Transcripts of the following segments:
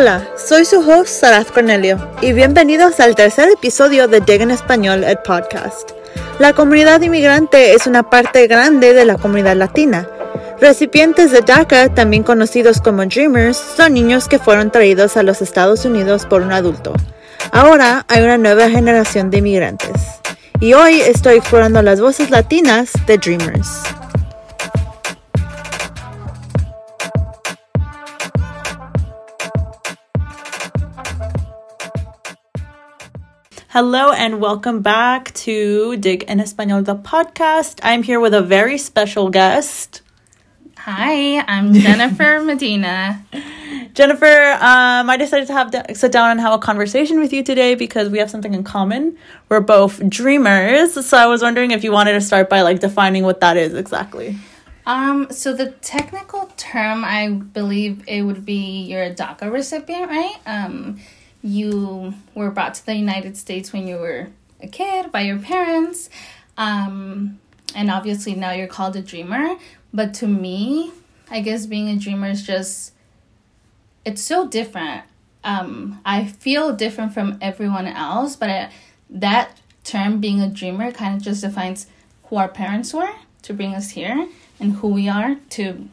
Hola, soy su host Saraz Cornelio y bienvenidos al tercer episodio de Dig en Español, el podcast. La comunidad inmigrante es una parte grande de la comunidad latina. Recipientes de DACA, también conocidos como Dreamers, son niños que fueron traídos a los Estados Unidos por un adulto. Ahora hay una nueva generación de inmigrantes. Y hoy estoy explorando las voces latinas de Dreamers. Hello and welcome back to Dig en Español, the podcast. I'm here with a very special guest. Hi, I'm Jennifer Medina. Jennifer, um, I decided to have to sit down and have a conversation with you today because we have something in common. We're both dreamers, so I was wondering if you wanted to start by like defining what that is exactly. Um, so the technical term, I believe it would be you're a DACA recipient, right? Um, you were brought to the United States when you were a kid by your parents. Um, and obviously now you're called a dreamer. But to me, I guess being a dreamer is just, it's so different. Um, I feel different from everyone else, but I, that term being a dreamer kind of just defines who our parents were to bring us here and who we are to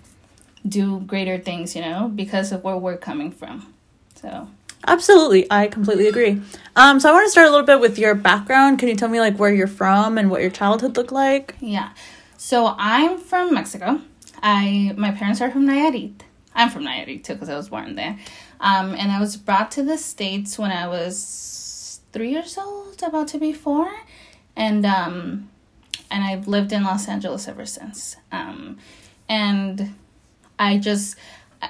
do greater things, you know, because of where we're coming from. So Absolutely, I completely agree. Um, so I want to start a little bit with your background. Can you tell me like where you're from and what your childhood looked like? Yeah, so I'm from Mexico. I my parents are from Nayarit. I'm from Nayarit too because I was born there. Um, and I was brought to the states when I was three years old, about to be four, and um, and I've lived in Los Angeles ever since. Um, and I just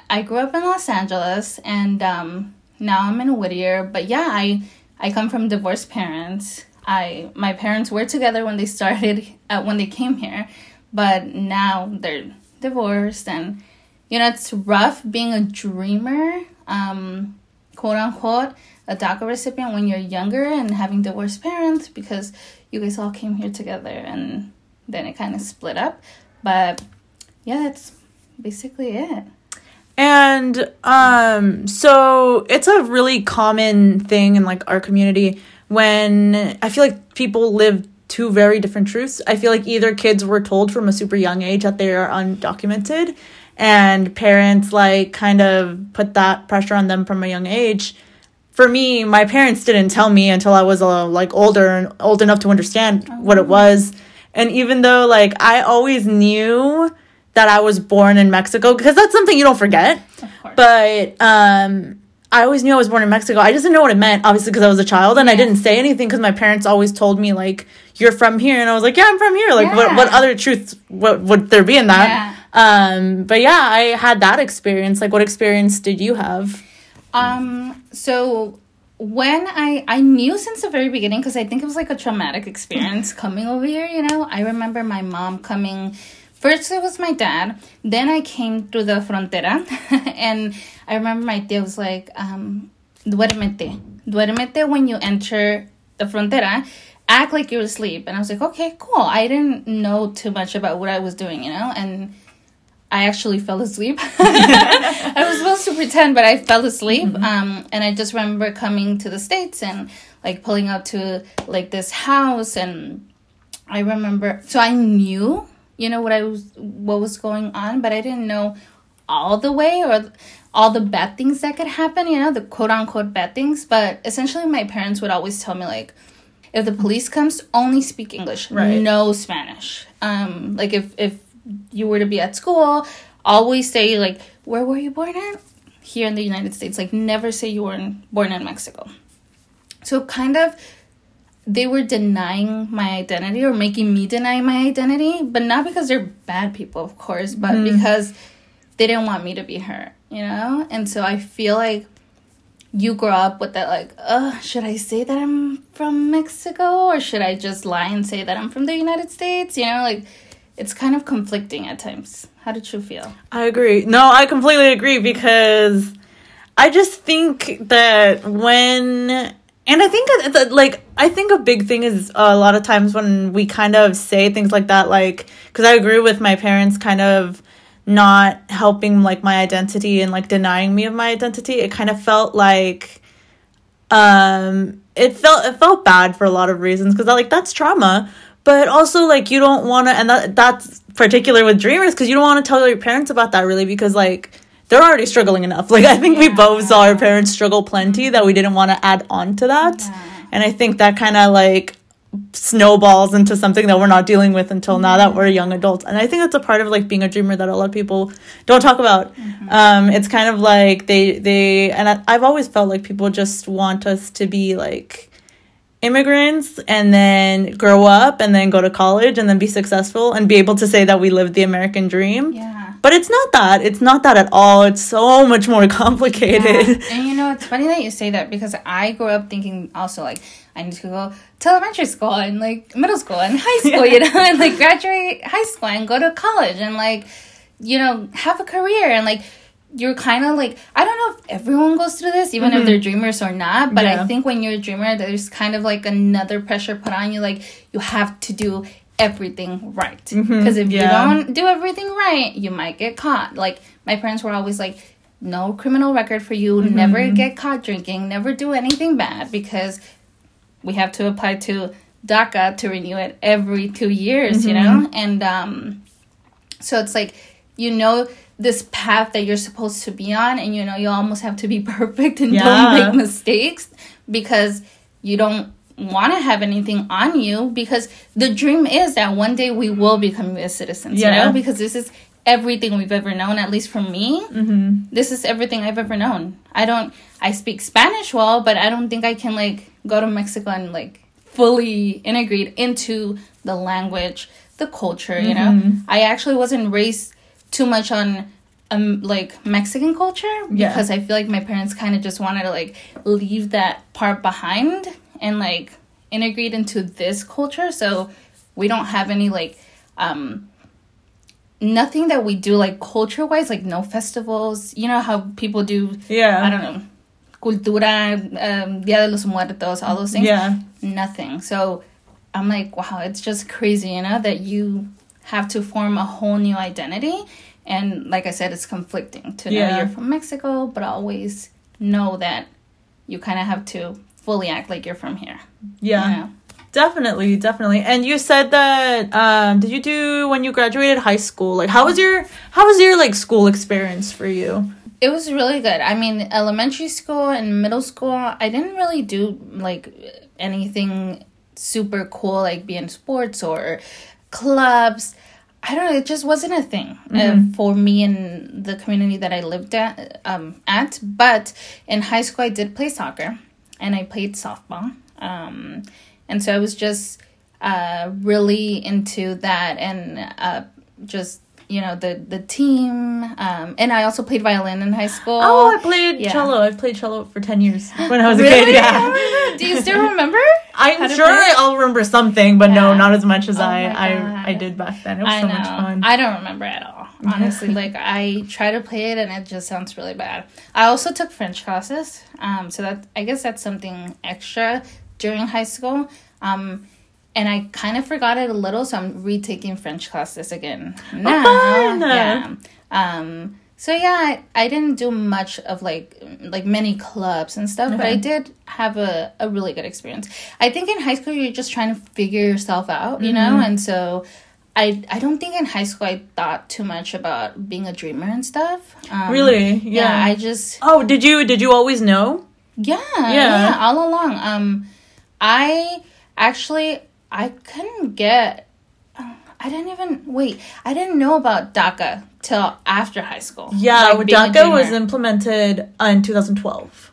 I grew up in Los Angeles and um now I'm in Whittier. But yeah, I I come from divorced parents. I my parents were together when they started uh, when they came here, but now they're divorced and you know it's rough being a dreamer, um, quote unquote, a DACA recipient when you're younger and having divorced parents because you guys all came here together and then it kind of split up. But yeah, that's basically it. And um so it's a really common thing in like our community when I feel like people live two very different truths. I feel like either kids were told from a super young age that they are undocumented and parents like kind of put that pressure on them from a young age. For me, my parents didn't tell me until I was uh, like older and old enough to understand what it was. And even though like I always knew that I was born in Mexico because that's something you don't forget. But um, I always knew I was born in Mexico. I just didn't know what it meant, obviously, because I was a child and yeah. I didn't say anything because my parents always told me like, "You're from here," and I was like, "Yeah, I'm from here." Like, yeah. what what other truths what would there be in that? Yeah. Um, but yeah, I had that experience. Like, what experience did you have? Um, so when I I knew since the very beginning because I think it was like a traumatic experience coming over here. You know, I remember my mom coming First, it was my dad. Then I came to the frontera, and I remember my dad was like, um, "Duérmete, duérmete when you enter the frontera. Act like you're asleep." And I was like, "Okay, cool." I didn't know too much about what I was doing, you know, and I actually fell asleep. I was supposed to pretend, but I fell asleep. Mm-hmm. Um, and I just remember coming to the states and like pulling up to like this house, and I remember. So I knew you know what I was what was going on, but I didn't know all the way or all the bad things that could happen, you know, the quote unquote bad things. But essentially my parents would always tell me like if the police comes, only speak English, right. no Spanish. Um, like if if you were to be at school, always say like where were you born at? Here in the United States. Like never say you were born in Mexico. So kind of they were denying my identity or making me deny my identity, but not because they're bad people, of course, but mm. because they didn't want me to be hurt, you know? And so I feel like you grow up with that, like, uh, should I say that I'm from Mexico or should I just lie and say that I'm from the United States? You know, like, it's kind of conflicting at times. How did you feel? I agree. No, I completely agree because I just think that when and I think that, like I think a big thing is a lot of times when we kind of say things like that, like because I agree with my parents, kind of not helping like my identity and like denying me of my identity. It kind of felt like um it felt it felt bad for a lot of reasons because like that's trauma but also like you don't want to and that that's particular with dreamers because you don't want to tell your parents about that really because like they're already struggling enough. Like i think we both saw our parents struggle plenty that we didn't want to add on to that. Yeah. and i think that kind of like snowballs into something that we're not dealing with until now that we're young adults. And i think that's a part of like being a dreamer that a lot of people don't talk about. Um it's kind of like they they and I, i've always felt like people just want us to be like immigrants and then grow up and then go to college and then be successful and be able to say that we lived the american dream. Yeah. But it's not that it's not that at all it's so much more complicated Yeah. And you know, it's funny that you say that because I grew up thinking also like I need to go to elementary school and like middle school and high school, you know, and like graduate high school and go to college and like, you know, have a career and like you're kind of like I don't know if everyone goes through this, even if mm-hmm. they're dreamers or not. But Yeah. I think when you're a dreamer, there's kind of like another pressure put on you, like you have to do everything right. Mm-hmm. Because if yeah. you don't do everything right, you might get caught. Like my parents were always like, no criminal record for you, mm-hmm. never get caught drinking, never do anything bad because we have to apply to DACA to renew it every two years, you know? Mm-hmm. And um so it's like you know this path that you're supposed to be on and you know you almost have to be perfect and Yeah. don't make mistakes because you don't want to have anything on you because the dream is that one day we will become US citizens, you know? Because this is everything we've ever known, at least for me. mm-hmm. This is everything I've ever known. I don't, I speak Spanish well, but I don't think I can like go to Mexico and like fully integrate into the language, the culture, you know? I actually wasn't raised too much on um like Mexican culture Yeah. because I feel like my parents kind of just wanted to like leave that part behind and like integrate into this culture. So we don't have any like um nothing that we do like culture wise like no festivals. You know how people do yeah. I don't know cultura um, dia de los muertos all those things? Yeah. Nothing. So i'm like wow it's just crazy you know that you have to form a whole new identity. And like i said it's conflicting to know Yeah. you're from mexico but always know that you kind of have to fully act like you're from here yeah you know? Definitely, definitely. And you said that um did you do when you graduated high school? Like how was your how was your like school experience for you? It was really good. I mean, elementary school and middle school, I didn't really do like anything super cool, like being sports or clubs. I don't know. It just wasn't a thing uh, for me in the community that I lived at. Um, at, but in high school, I did play soccer, and I played softball. Um, and so I was just uh, really into that, and uh, just you know the the team. Um, and I also played violin in high school. Oh, I played yeah. cello. I played cello for 10 years when I was a kid. Yeah. Oh. Do you still remember? I'm sure? I'll remember something, but no, not as much as Oh I, I I did back then. It was I so know. much fun. I don't remember at all. Honestly, like I try to play it and it just sounds really bad. I also took French classes. Um, so that I guess that's something extra during high school. Um, and I kind of forgot it a little, so I'm retaking French classes again now. fun. Yeah. Um. So yeah, I, I didn't do much of like like many clubs and stuff, but I did have a, a really good experience. I think in high school you're just trying to figure yourself out, you know, and so I I don't think in high school I thought too much about being a dreamer and stuff. Um, really? Yeah. Yeah. I just oh, did you did you always know? yeah, Yeah. yeah, all along. Um, I actually I couldn't get. I didn't even wait. I didn't know about DACA till after high school. Yeah, Like, DACA was implemented in 2012.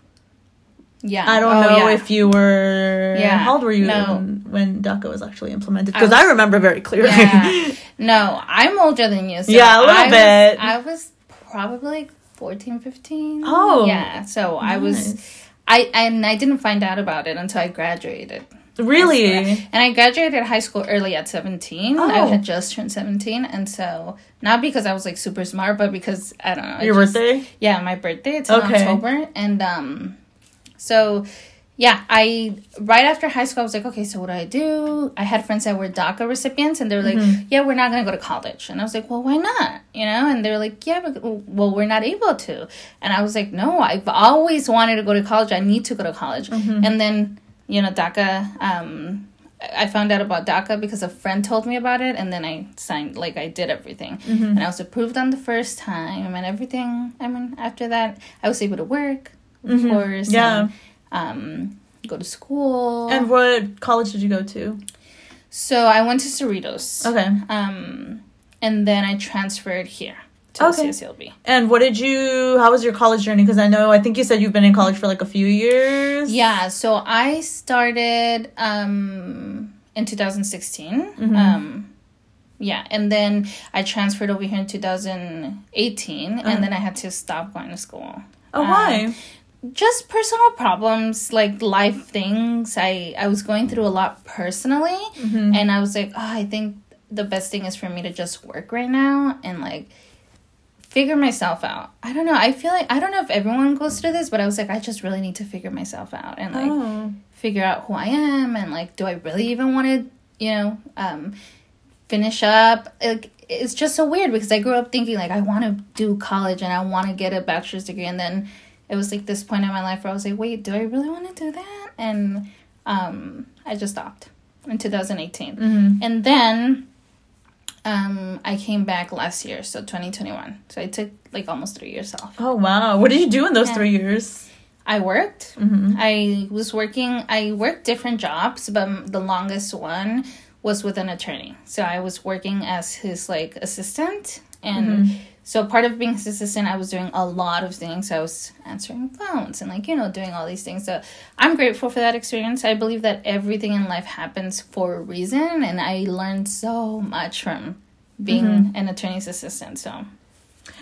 Yeah, I don't Oh, know yeah. if you were. Yeah, How old were you no. when, when DACA was actually implemented? Because I, was- remember very clearly. Yeah. No, I'm older than you. So Yeah, a little I was- bit. I was probably like 14, 15. Oh, Yeah. So I was I and I didn't find out about it until I graduated. Really? And I graduated high school early at 17. I Oh. had just turned 17 and so not because I was like super smart but because I don't know. I Your just- birthday? Yeah, my birthday. It's in Okay. October, and um, so yeah, I right after high school, I was like, okay, so what do I do? I had friends that were DACA recipients, and they were like, Mm-hmm. yeah, we're not gonna go to college, and I was like, well, why not? You know, and they're like, yeah, but well, we're not able to, and I was like, no, I've always wanted to go to college. I need to go to college, Mm-hmm. and then you know, DACA. Um, I found out about DACA because a friend told me about it, and then I signed, like, I did everything. Mm-hmm. And I was approved on the first time, and everything. I mean, after that, I was able to work, of course. Mm-hmm. Yeah. and, um, go to school. And what college did you go to? so I went to Cerritos. Okay. Um, and then I transferred here to Okay. CSLB. And what did you? How was your college journey? Because I know I think you said you've been in college for like a few years. Yeah, so I started um, in 2016. Mm-hmm. Um, yeah, and then I transferred over here in 2018, and then I had to stop going to school. Oh, Um, why? just personal problems like life things i i was going through a lot personally Mm-hmm. and i was like oh i think the best thing is for me to just work right now and like figure myself out. I don't know. I feel like i don't know if everyone goes through this but i was like i just really need to figure myself out and like oh. figure out who i am and like do i really even want to you know um finish up? Like it's just so weird because i grew up thinking like i want to do college and i want to get a bachelor's degree. And then it was like this point in my life where i was like wait do i really want to do that? And um i just stopped in 2018 Mm-hmm. and then um i came back last year so 2021 so i took like almost three years off Oh wow. What did you do in those Yeah. three years? I worked. Mm-hmm. I was working. I worked different jobs, but the longest one was with an attorney. So I was working as his like assistant, and Mm-hmm. So part of being his assistant, I was doing a lot of things. I was answering phones and like you know doing all these things. So I'm grateful for that experience. I believe that everything in life happens for a reason, and I learned so much from being mm-hmm. an attorney's assistant. So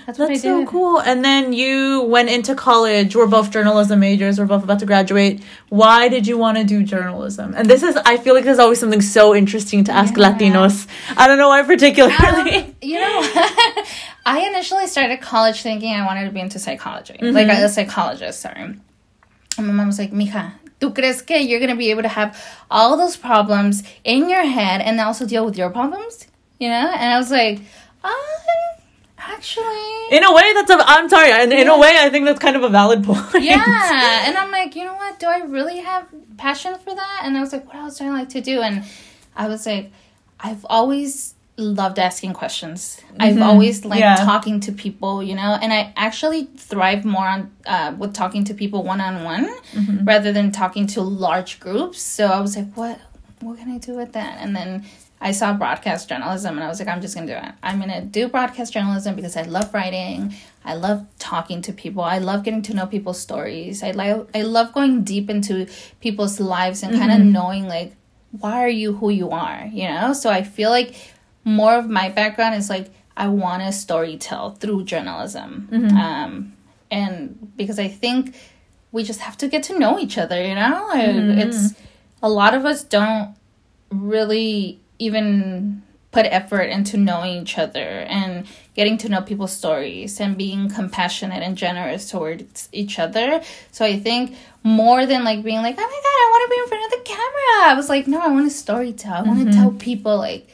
that's, Mm-hmm. That's so cool. And then you went into college. We're both journalism majors. We're both about to graduate. Why did you want to do journalism? And this is, I feel like there's always something so interesting to ask Yeah. Latinos. I don't know why particularly. Um, you know, I initially started college thinking I wanted to be into psychology, like a psychologist. Sorry, and my mom was like, "Mija, tú crees que you're gonna be able to have all those problems in your head and also deal with your problems?" You know, and I was like, "Um, actually." in a way, that's a, I'm sorry. In, in a way, I think that's kind of a valid point. yeah and i'm like you know what do i really have passion for that and i was like what else do i like to do and i was like i've always loved asking questions i've always liked Yeah. talking to people you know and i actually thrive more on uh, with talking to people one-on-one rather than talking to large groups so i was like what what can i do with that and then I saw broadcast journalism and I was like, I'm just gonna do it. I'm gonna do broadcast journalism because I love writing. I love talking to people. I love getting to know people's stories. I like I love going deep into people's lives and kind of mm-hmm. knowing like why are you who you are, you know? So I feel like more of my background is like I want to story tell through journalism. Mm-hmm. Um, and because I think we just have to get to know each other, you know? Like, mm-hmm. It's a lot of us don't really even put effort into knowing each other and getting to know people's stories and being compassionate and generous towards each other. So I think more than like being like, oh my god, I want to be in front of the camera. I was like, no, I want to story tell. I want to mm-hmm. tell people like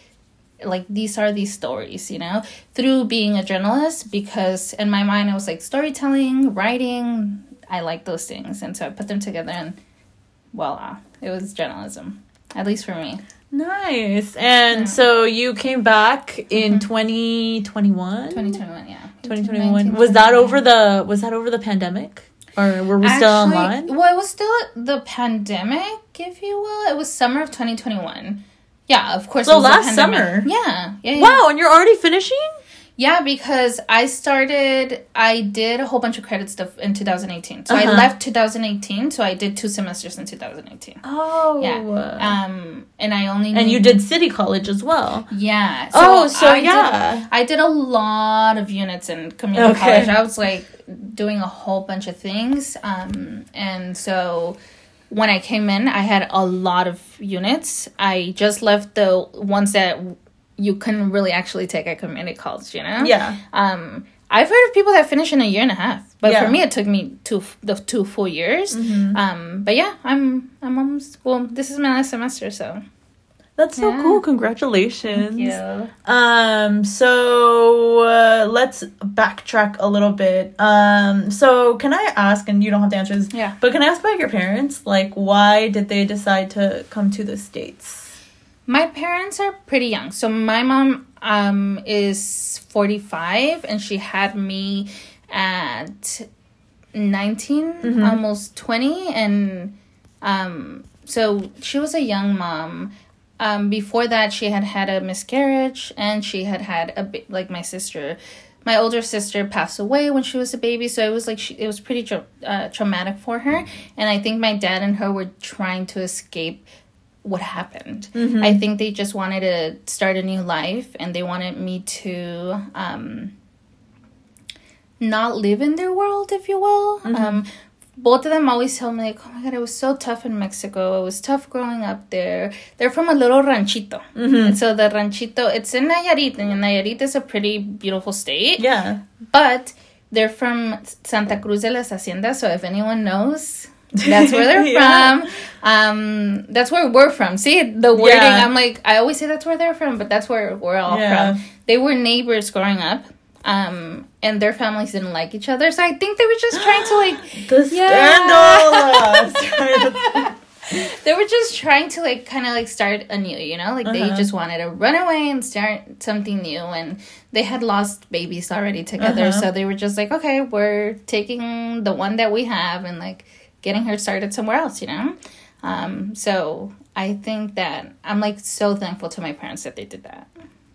like these are these stories, you know, through being a journalist because in my mind I was like storytelling, writing, I like those things. And so I put them together and voila, it was journalism. At least for me. Nice. And so you came back in mm-hmm. 2021? 2021, yeah. 2021. Was that over the was that over the pandemic? Or were we still online? Well, it was still the pandemic, if you will. It was summer of 2021. Yeah, of course. So it was last summer? Yeah, yeah, yeah. Wow, and you're already finishing? Yeah, because I started, I did a whole bunch of credit stuff in 2018. So I Uh-huh. left 2018, so I did two semesters in 2018. Oh. Yeah. Um, and I only and you did city college as well. Yeah. Oh, so I did- yeah. I did a lot of units in community Okay. college. I was like doing a whole bunch of things. Um, and so when I came in, I had a lot of units. I just left the ones that you couldn't really actually take a community college, you know? Yeah. Um, I've heard of people that finish in a year and a half, but Yeah. for me, it took me two the two full years. Um, but yeah, I'm I'm almost well. This is my last semester, so That's so Yeah. cool. Congratulations. yeah. Um, so uh, let's backtrack a little bit. Um, so can I ask, and you don't have to answer this, Yeah. but can I ask about your parents? Like, why did they decide to come to the States? My parents are pretty young. So my mom um is 45 and she had me at 19, almost 20 and um so she was a young mom. Um before that she had had a miscarriage and she had had a ba- like my sister my older sister passed away when she was a baby so it was like she, it was pretty tra- uh, traumatic for her and i think my dad and her were trying to escape what happened. I think they just wanted to start a new life and they wanted me to um, not live in their world, if you will. Um, both of them always tell me, like, oh my God, it was so tough in Mexico. It was tough growing up there. They're from a little ranchito. And so the ranchito, it's in Nayarit, and Nayarit is a pretty beautiful state Yeah. but they're from Santa Cruz de las Haciendas. So if anyone knows, that's where they're Yeah. from. Um, that's where we're from. See the wording? Yeah. I'm like, I always say that's where they're from, but that's where we're all Yeah. from. They were neighbors growing up. Um, and their families didn't like each other, so I think they were just trying to like The scandal. they were just trying to like kind of like start anew, you know? Like they Uh-huh. just wanted to run away and start something new and they had lost babies already together, Uh-huh. so they were just like, okay, we're taking the one that we have and like getting her started somewhere else, you know? Um, so I think that I'm like so thankful to my parents that they did that.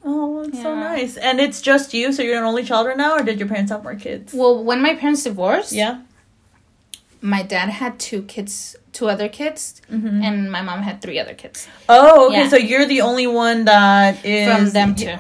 oh, it's so nice. And it's just you, so you're an only child right now, or did your parents have more kids? Well, when my parents divorced, Yeah. my dad had two kids, two other kids, Mm-hmm. and my mom had three other kids. Oh, okay. Yeah. So you're the only one that is From them too.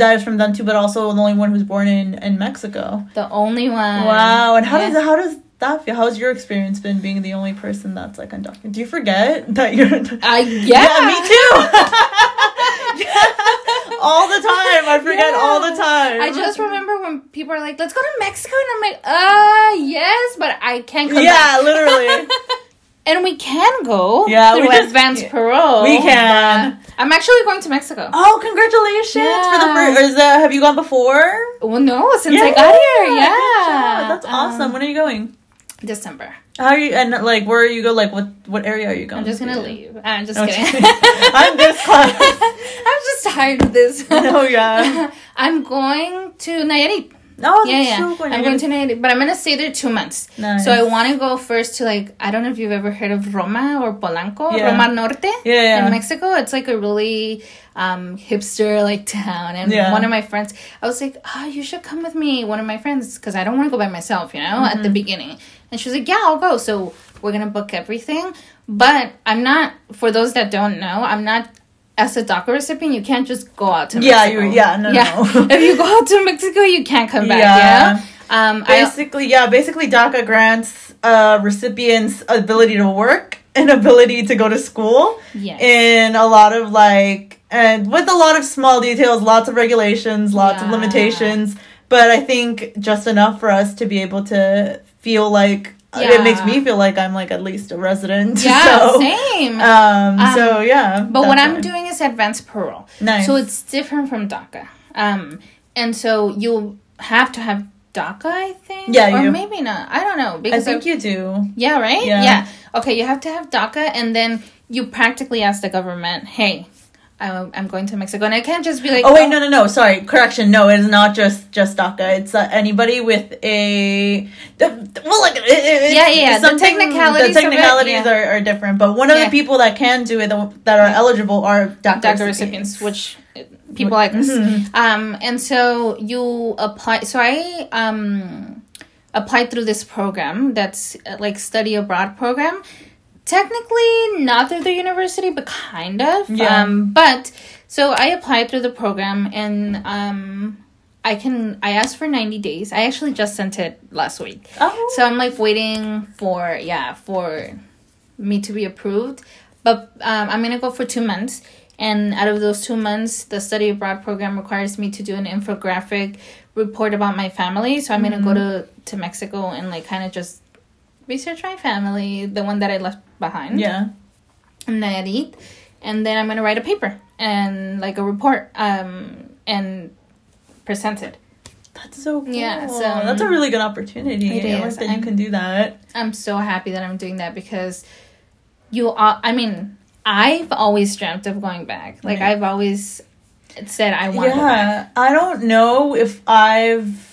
That is from them too, but also the only one who's born in in Mexico. The only one. Wow. And how Yeah. does how does How's your experience been being the only person that's like undocumented? Do you forget that you're? Uh, yeah. me too. all the time. I forget all the time. I just remember when people are like, "Let's go to Mexico," and I'm like, "Uh, yes, but I can't come Yeah, back." literally. and we can go. Yeah, through we just- advance parole. we can. I'm actually going to Mexico. Oh, congratulations for the Yeah. first. Is that have you gone before? Well, no, since Yeah, I got here, good yeah. That's awesome. Um, when are you going? December. How are you and like where are you go? Like what what area are you going? I'm just gonna to? leave. I'm just Oh, kidding. I'm this class. I'm just tired of this. Oh yeah. I'm going to Nayarit. No, yeah, yeah. So. I'm going to Nayarit, but I'm gonna stay there two months. Nice. So I want to go first to like I don't know if you've ever heard of Roma or Polanco, Yeah. Roma Norte Yeah, yeah. in Mexico. It's like a really um, hipster like town. And Yeah. one of my friends, I was like, oh, you should come with me. One of my friends, because I don't want to go by myself, you know, at the Mm-hmm. beginning. And she was like, yeah, I'll go. So we're gonna book everything, but I'm not. For those that don't know, I'm not. As a DACA recipient, you can't just go out to Yeah, Mexico. you- yeah, no, no. if you go out to Mexico, you can't come back. Yeah. Yeah. Um, I, basically yeah basically DACA grants uh recipients ability to work and ability to go to school Yes. in a lot of like and with a lot of small details lots of regulations lots of limitations but I think just enough for us to be able to feel like it makes me feel like I'm like at least a resident yeah, so same. um, so yeah But what I'm doing is advanced parole. Nice. So it's different from DACA. Um, and so you have to have DACA, I think. Yeah, Or do. maybe not. I don't know. I Because think I've- you do Yeah, right? Yeah. Okay, you have to have DACA, and then you practically ask the government, hey, I'm, I'm going to Mexico. And I can't just be like, Oh wait, no, no, no. Sorry, correction. No, it is not just just DACA. It's uh, anybody with a the- well, like it, it, Yeah, yeah, the technicalities The it, technicalities yeah. are, are different, but one of Yeah. the people that can do it that are eligible are DACA, DACA recipients, which uh, people like us. Mm-hmm. Um, and so you apply. So I um, applied through this program that's uh, like study abroad program. Technically, not through the university, but kind of. Yeah. Um, but so I applied through the program, and um, I can. I asked for ninety days. I actually just sent it last week. Oh, So I'm like waiting for yeah for me to be approved. but um, I'm gonna go for two months. And out of those two months, the study abroad program requires me to do an infographic report about my family. So I'm Mm-hmm. gonna go to to Mexico and like kind of just research my family, the one that I left behind. Yeah. Nayarit, and then I'm gonna write a paper and like a report um and present it. That's so cool. Yeah, so- that's a really good opportunity. It is. that you I'm- can do that. I'm so happy that I'm doing that because you are. I mean, I've always dreamt of going back. Like Right. I've always said I want. to. Yeah, I don't know if I've.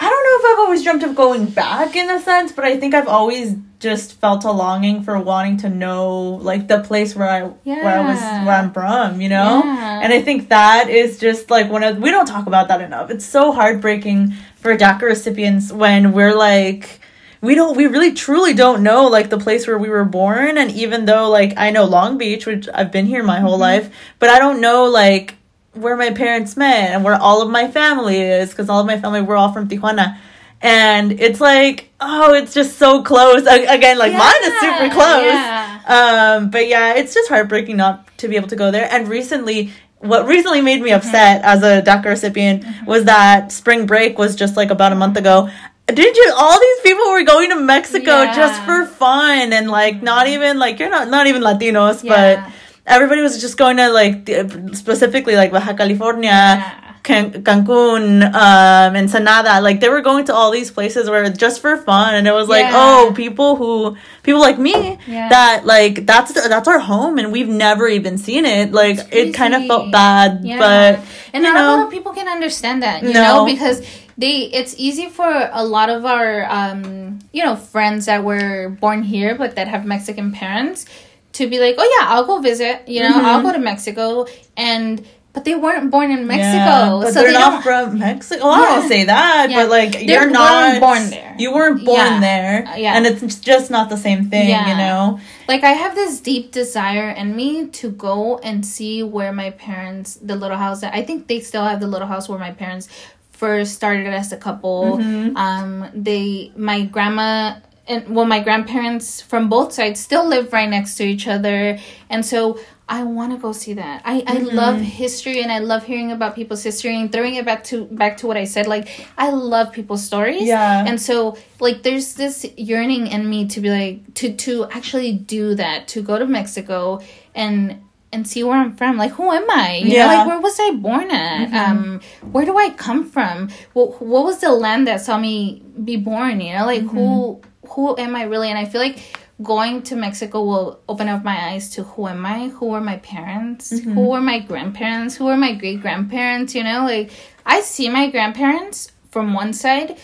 I don't know if I've always dreamt of going back in a sense, but I think I've always just felt a longing for wanting to know like the place where I where I was where I'm from, you know? Yeah. And I think that is just like one of we don't talk about that enough. It's so heartbreaking for DACA recipients when we're like we don't we really truly don't know like the place where we were born and even though like I know Long Beach which I've been here my whole mm-hmm. life but I don't know like where my parents met and where all of my family is because all of my family we're all from Tijuana. And it's like oh it's just so close. Again like mine is super close. Yeah. um but yeah it's just heartbreaking not to be able to go there. And recently what recently made me mm-hmm. upset as a DACA recipient mm-hmm. was that spring break was just like about a month ago. Did you all these people were going to mexico Yeah. just for fun and like not mm-hmm. even like you're not not even latinos Yeah. but everybody was just going to like specifically like baja california Yeah. Can- Cancun, um, Ensenada, like they were going to all these places where just for fun, and it was like, Yeah. oh, people who, people like me, Yeah. that like that's that's our home, and we've never even seen it. Like it kind of felt bad, but and you not a know, lot of people can understand that, you No. know, because they it's easy for a lot of our um you know friends that were born here but that have Mexican parents to be like, oh yeah, I'll go visit, you know, I'll go to Mexico, and but they weren't born in Mexico, Yeah, but so they're they not from Mexico. Well, I Yeah. don't say that, Yeah. but like They you're weren't born there. You weren't born there, Uh, yeah. and it's just not the same thing, you know. Like I have this deep desire in me to go and see where my parents, the little house that I think they still have the little house where my parents first started as a couple. Mm-hmm. Um, they, my grandma and well, my grandparents from both sides still live right next to each other, and so. I want to go see that. I, I Mm-hmm. love history and I love hearing about people's history and throwing it back to back to what I said. Like I love people's stories. Yeah. And so like there's this yearning in me to be like to to actually do that to go to mexico and and see where i'm from like who am i you Yeah. know like where was i born at um where do i come from what, what was the land that saw me be born you know like who who am i really? And i feel like going to mexico will open up my eyes to who am i? Who are my parents? Mm-hmm. Who are my grandparents? Who are my great grandparents you know like i see my grandparents from one side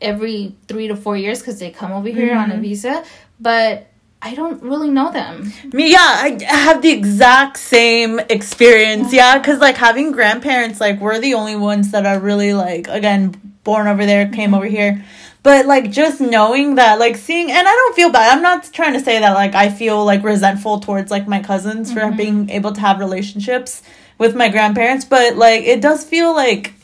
every three to four years because they come over here on a mm-hmm. visa, but I don't really know them. Me, yeah, I have the exact same experience. Yeah, because like having grandparents, like we're the only ones that are really like again born over there, came mm-hmm. over here. But like just knowing that, like seeing, and I don't feel bad. I'm not trying to say that like I feel like resentful towards like my cousins for mm-hmm. being able to have relationships with my grandparents, but like it does feel like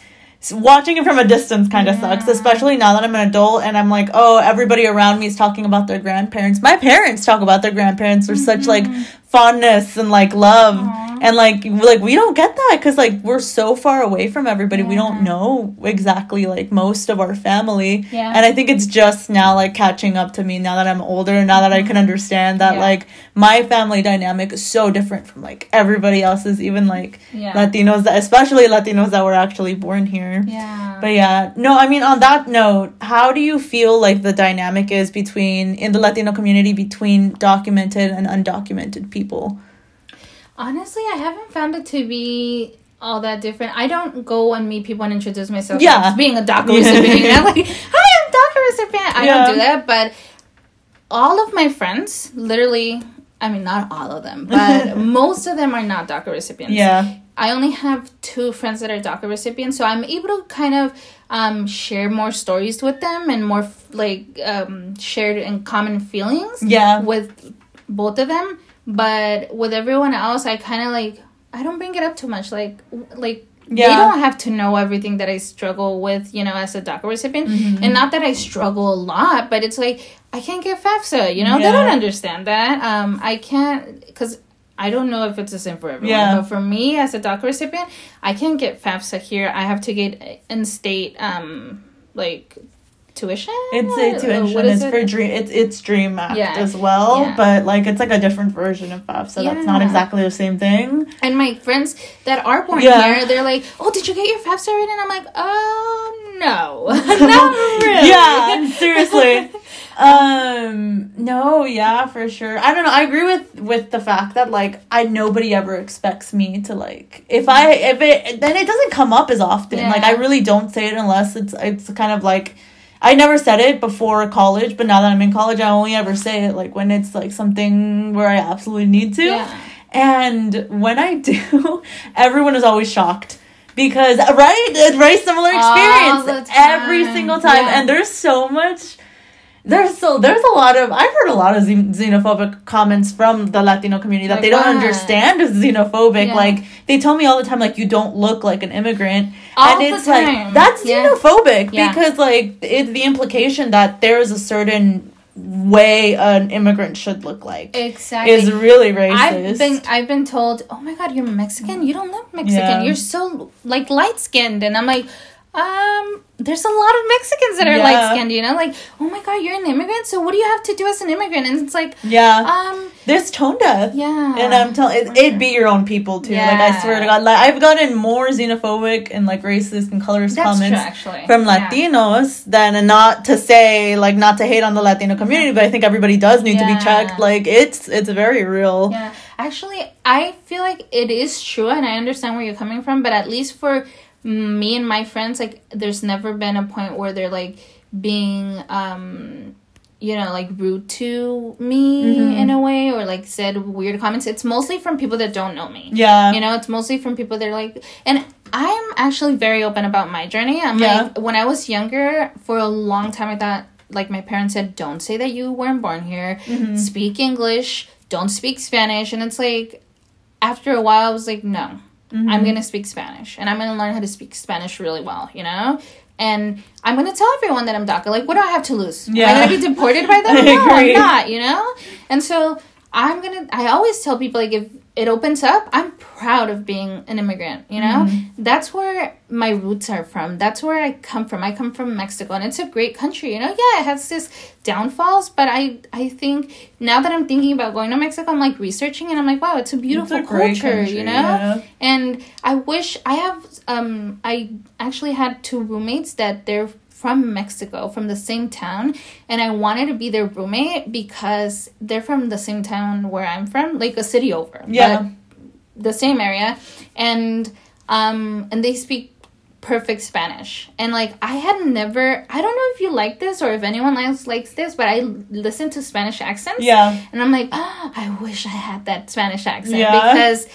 watching it from a distance kind of sucks, especially now that I'm an adult and I'm like, oh, everybody around me is talking about their grandparents. My parents talk about their grandparents with such like mm-hmm. Fondness and like love. And like like we don't get that cuz like we're so far away from everybody. We don't know exactly like most of our family. Yeah. And I think it's just now like catching up to me now that I'm older, now that I can mm-hmm. understand that Yeah. like my family dynamic is so different from like everybody else's even like Yeah. Latinos that especially Latinos that were actually born here. Yeah. But yeah, no, I mean on that note, how do you feel like the dynamic is between in the Latino community between documented and undocumented people? Honestly, I haven't found it to be all that different. I don't go and meet people and introduce myself Yeah. as being a DACA recipient. Know? Like, hi, I'm DACA recipient. I Yeah. don't do that, but all of my friends, literally, I mean, not all of them, but most of them are not DACA recipients. Yeah. I only have two friends that are DACA recipients, so I'm able to kind of um, share more stories with them and more like um, shared and common feelings Yeah. with both of them. But with everyone else, I kind of like I don't bring it up too much. Like like they don't have to know everything that I struggle with, you know, as a DACA recipient. Mm-hmm. And not that I struggle a lot, but it's like I can't get FAFSA. You know, Yeah. they don't understand that. Um, I can't because I don't know if it's the same for everyone. Yeah. But for me, as a DACA recipient, I can't get FAFSA here. I have to get in-state, um, like tuition. It's a tuition. It's it? for Dream. It's it's Dream Act Yeah. as well, Yeah. but like it's like a different version of FAFSA. That's not exactly the same thing. And my friends that are born Yeah. here, they're like, "Oh, did you get your FAFSA already?" And I'm like, "Oh, no, not really." Yeah, seriously. um, no, yeah, for sure. I don't know. I agree with with the fact that like I nobody ever expects me to like if I if it then it doesn't come up as often. Yeah. Like I really don't say it unless it's it's kind of like. I never said it before college, but now that I'm in college, I only ever say it like when it's like something where I absolutely need to. Yeah. And when I do, everyone is always shocked because right, very similar experience every single time, Yeah. and there's so much. There's so there's a lot of I've heard a lot of xen- xenophobic comments from the Latino community that Like they don't understand is xenophobic. Yeah. Like they tell me all the time, like you don't look like an immigrant, All and it's like that's Yeah. xenophobic Yeah. because like it's the implication that there is a certain way an immigrant should look like Exactly. is really racist. I've been I've been told, "Oh my god, you're Mexican. You don't look Mexican. You're so like light skinned." And I'm like, um, there's a lot of Mexicans that are Yeah. light skinned. You know, like, oh my god, you're an immigrant. So what do you have to do as an immigrant? And it's like, yeah, um, there's tone deaf. yeah, And I'm telling it, it'd be your own people too. Like I swear to God, like I've gotten more xenophobic and like racist and colorist that's comments true actually from Yeah. Latinos than and not to say like not to hate on the Latino community, but I think everybody does need to be checked. Like it's it's very real. Yeah, actually, I feel like it is true, and I understand where you're coming from. But at least for me and my friends, like, there's never been a point where they're like being, um, you know, like rude to me Mhm. in a way, or like said weird comments. It's mostly from people that don't know me. Yeah. You know, it's mostly from people that are like, and I'm actually very open about my journey. I'm Yeah. like, when I was younger, for a long time, I thought, like, my parents said, don't say that you weren't born here, Mhm. speak English, don't speak Spanish. And it's like, after a while, I was like, no, Mhm. I'm gonna speak Spanish, and I'm gonna learn how to speak Spanish really well, you know? And I'm gonna tell everyone that I'm DACA. Like, what do I have to lose? Am Yeah. I gonna be deported by them? No. I'm not, you know? And so I'm gonna, I always tell people, like, if it opens up, I'm proud of being an immigrant, you know? Mhm. That's where my roots are from. That's where I come from. I come from Mexico, and it's a great country, you know? Yeah, it has this downfalls, but I, I think now that I'm thinking about going to Mexico, I'm like researching, and I'm like, wow, it's a beautiful It's a culture, country, you know? yeah. And I wish I have um I actually had two roommates that they're from Mexico, from the same town, and I wanted to be their roommate because they're from the same town where I'm from, like a city over. Yeah. But the same area. And um and they speak perfect Spanish. And like I had never I don't know if you like this or if anyone else likes this, but I listen to Spanish accents. Yeah. And I'm like, oh, I wish I had that Spanish accent Yeah. because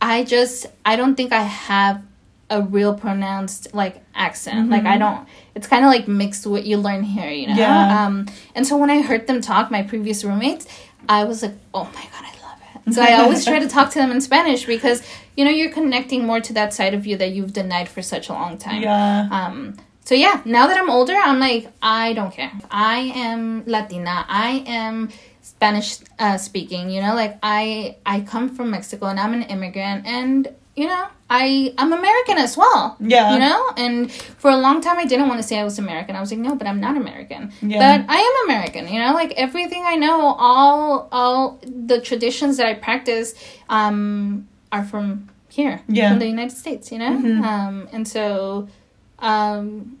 I just I don't think I have a real pronounced like accent. Like I don't it's kind of like mixed what you learn here, you know. Yeah. Um and so when I heard them talk, my previous roommates, I was like, "Oh my god, I love it." So I always try to talk to them in Spanish because you know, you're connecting more to that side of you that you've denied for such a long time. Yeah. Um, so yeah, now that I'm older, I'm like, I don't care. I am Latina. I am Spanish uh, speaking. You know, like I I come from Mexico and I'm an immigrant, and you know, I I'm American as well. Yeah. You know, and for a long time I didn't want to say I was American. I was like, no, but I'm not American. Yeah. But I am American. You know, like everything I know, all all the traditions that I practice, um, are from here, Yeah. from the United States. You know, Mhm. um, and so, um,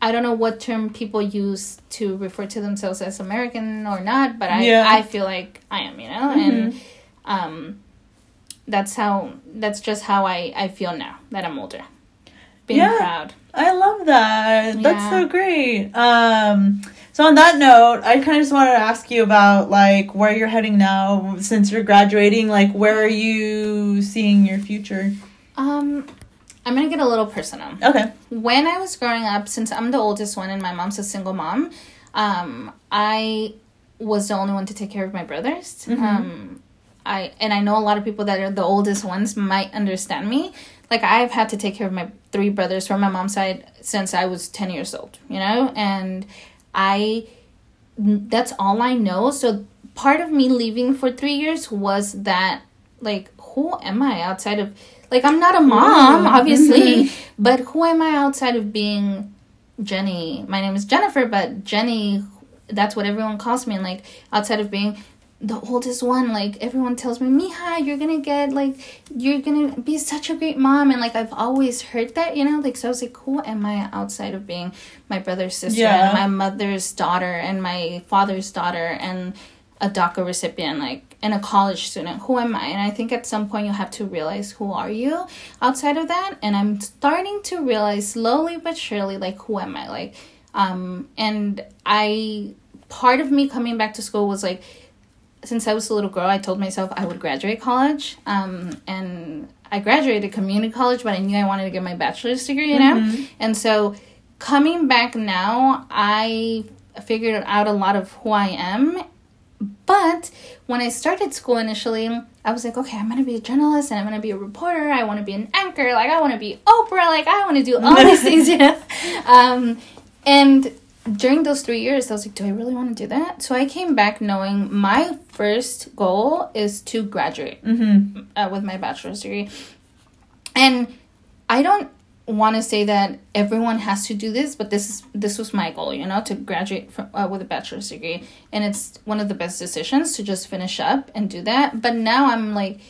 I don't know what term people use to refer to themselves as American or not, but I Yeah. I feel like I am. You know, and Mhm. um, that's how that's just how I I feel now that I'm older, being Yeah. proud. I love that. That's so great. Um, so on that note, I kind of just wanted to ask you about like where you're heading now since you're graduating. Like, where are you seeing your future? Um, I'm gonna get a little personal. Okay. when I was growing up, since I'm the oldest one and my mom's a single mom, um, I was the only one to take care of my brothers. Mhm. Um, I and I know a lot of people that are the oldest ones might understand me. Like I've had to take care of my three brothers from my mom's side since I was ten years old. You know, and I that's all I know. So part of me leaving for three years was that like who am I outside of like I'm not a mom, Mm. obviously, but who am I outside of being Jenny? My name is Jennifer, but Jenny that's what everyone calls me and like outside of being the oldest one, like everyone tells me, Mija, you're gonna get like you're gonna be such a great mom and like I've always heard that, you know, like so I was like, who am I outside of being my brother's sister Yeah. and my mother's daughter and my father's daughter and a DACA recipient, like and a college student. Who am I? And I think at some point you have to realize who are you outside of that. And I'm starting to realize slowly but surely, like who am I? Like, um, and I part of me coming back to school was like since I was a little girl, I told myself I would graduate college. Um, and I graduated community college, but I knew I wanted to get my bachelor's degree, you know? And so coming back now, I figured out a lot of who I am. But when I started school initially, I was like, okay, I'm gonna be a journalist and I'm gonna be a reporter. I wanna be an anchor. Like, I wanna be Oprah. Like, I wanna do all these things, you know? Um, and during those three years, I was like, do I really want to do that? So I came back knowing my first goal is to graduate Mm-hmm. uh, with my bachelor's degree. And I don't want to say that everyone has to do this, but this is this was my goal, you know, to graduate from, uh, with a bachelor's degree, and it's one of the best decisions to just finish up and do that. But now I'm like,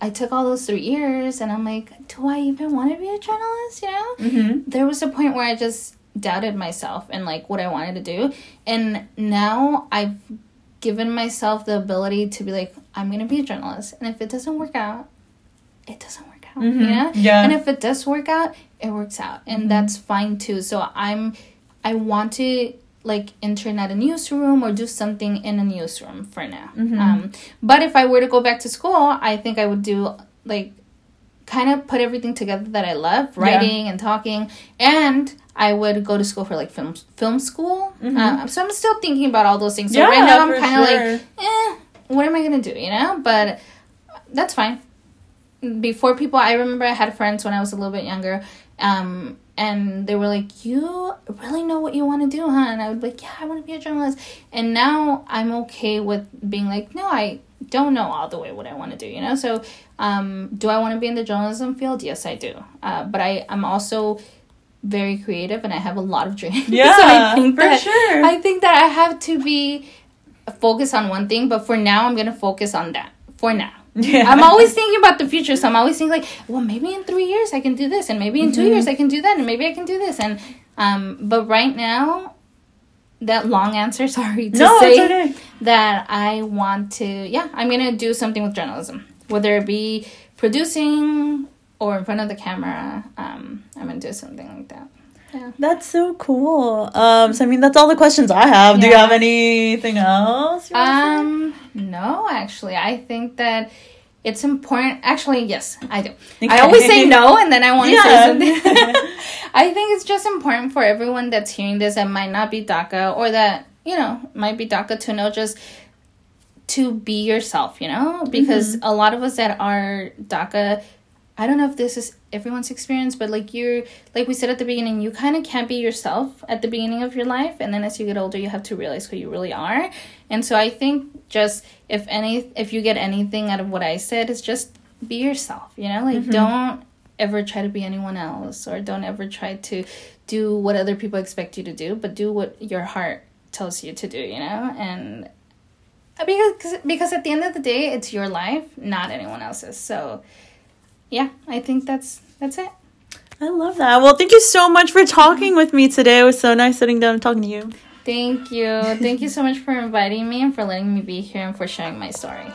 I took all those three years, and I'm like, do I even want to be a journalist? You know, Mm-hmm. there was a point where I just doubted myself and like what I wanted to do. And now I've given myself the ability to be like, I'm going to be a journalist. And if it doesn't work out, it doesn't work out. Mhm. You know? Yeah. And if it does work out, it works out. And that's fine too. So I'm, I want to like intern at a newsroom or do something in a newsroom for now. Um, but if I were to go back to school, I think I would do like kind of put everything together that I love, writing and talking, and I would go to school for like film film school. Uh, so I'm still thinking about all those things. So Yeah, right now I'm kind of sure. like, eh, what am I gonna do? You know, but that's fine. Before people, I remember I had friends when I was a little bit younger, um, and they were like, "You really know what you want to do, huh?" And I would be like, "Yeah, I want to be a journalist." And now I'm okay with being like, "No, I don't know all the way what I want to do." You know, so um, do I want to be in the journalism field? Yes, I do. Uh, but I I'm also very creative and I have a lot of dreams. so Yeah, I think for that, sure. I think that I have to be focused on one thing, but for now I'm gonna focus on that. For now. Yeah. I'm always thinking about the future, so I'm always thinking like, well, maybe in three years I can do this, and maybe in two years I can do that, and maybe I can do this, and um, but right now, that long answer, sorry to No, say okay. that I want to, yeah, I'm gonna do something with journalism, whether it be producing or in front of the camera. Um, I'm gonna do something like that. Yeah. That's so cool. Um, so I mean, that's all the questions I have. Do you have anything else? you wanna say? Um, no, actually, I think that it's important. Actually, yes, I do. Okay. I always say no, and then I want to Yeah. say something. I think it's just important for everyone that's hearing this that might not be DACA or that you know might be DACA to know just to be yourself. You know, because a lot of us that are DACA. I don't know if this is everyone's experience, but like you're, like we said at the beginning, you kind of can't be yourself at the beginning of your life, and then as you get older, you have to realize who you really are. And so I think just if any, if you get anything out of what I said, is just be yourself. You know, like mm-hmm. don't ever try to be anyone else, or don't ever try to do what other people expect you to do, but do what your heart tells you to do. You know, and uh, because because at the end of the day, it's your life, not anyone else's. So yeah, I think that's that's it. I love that. Well, thank you so much for talking with me today. It was so nice sitting down and talking to you. Thank you. Thank you so much for inviting me and for letting me be here and for sharing my story.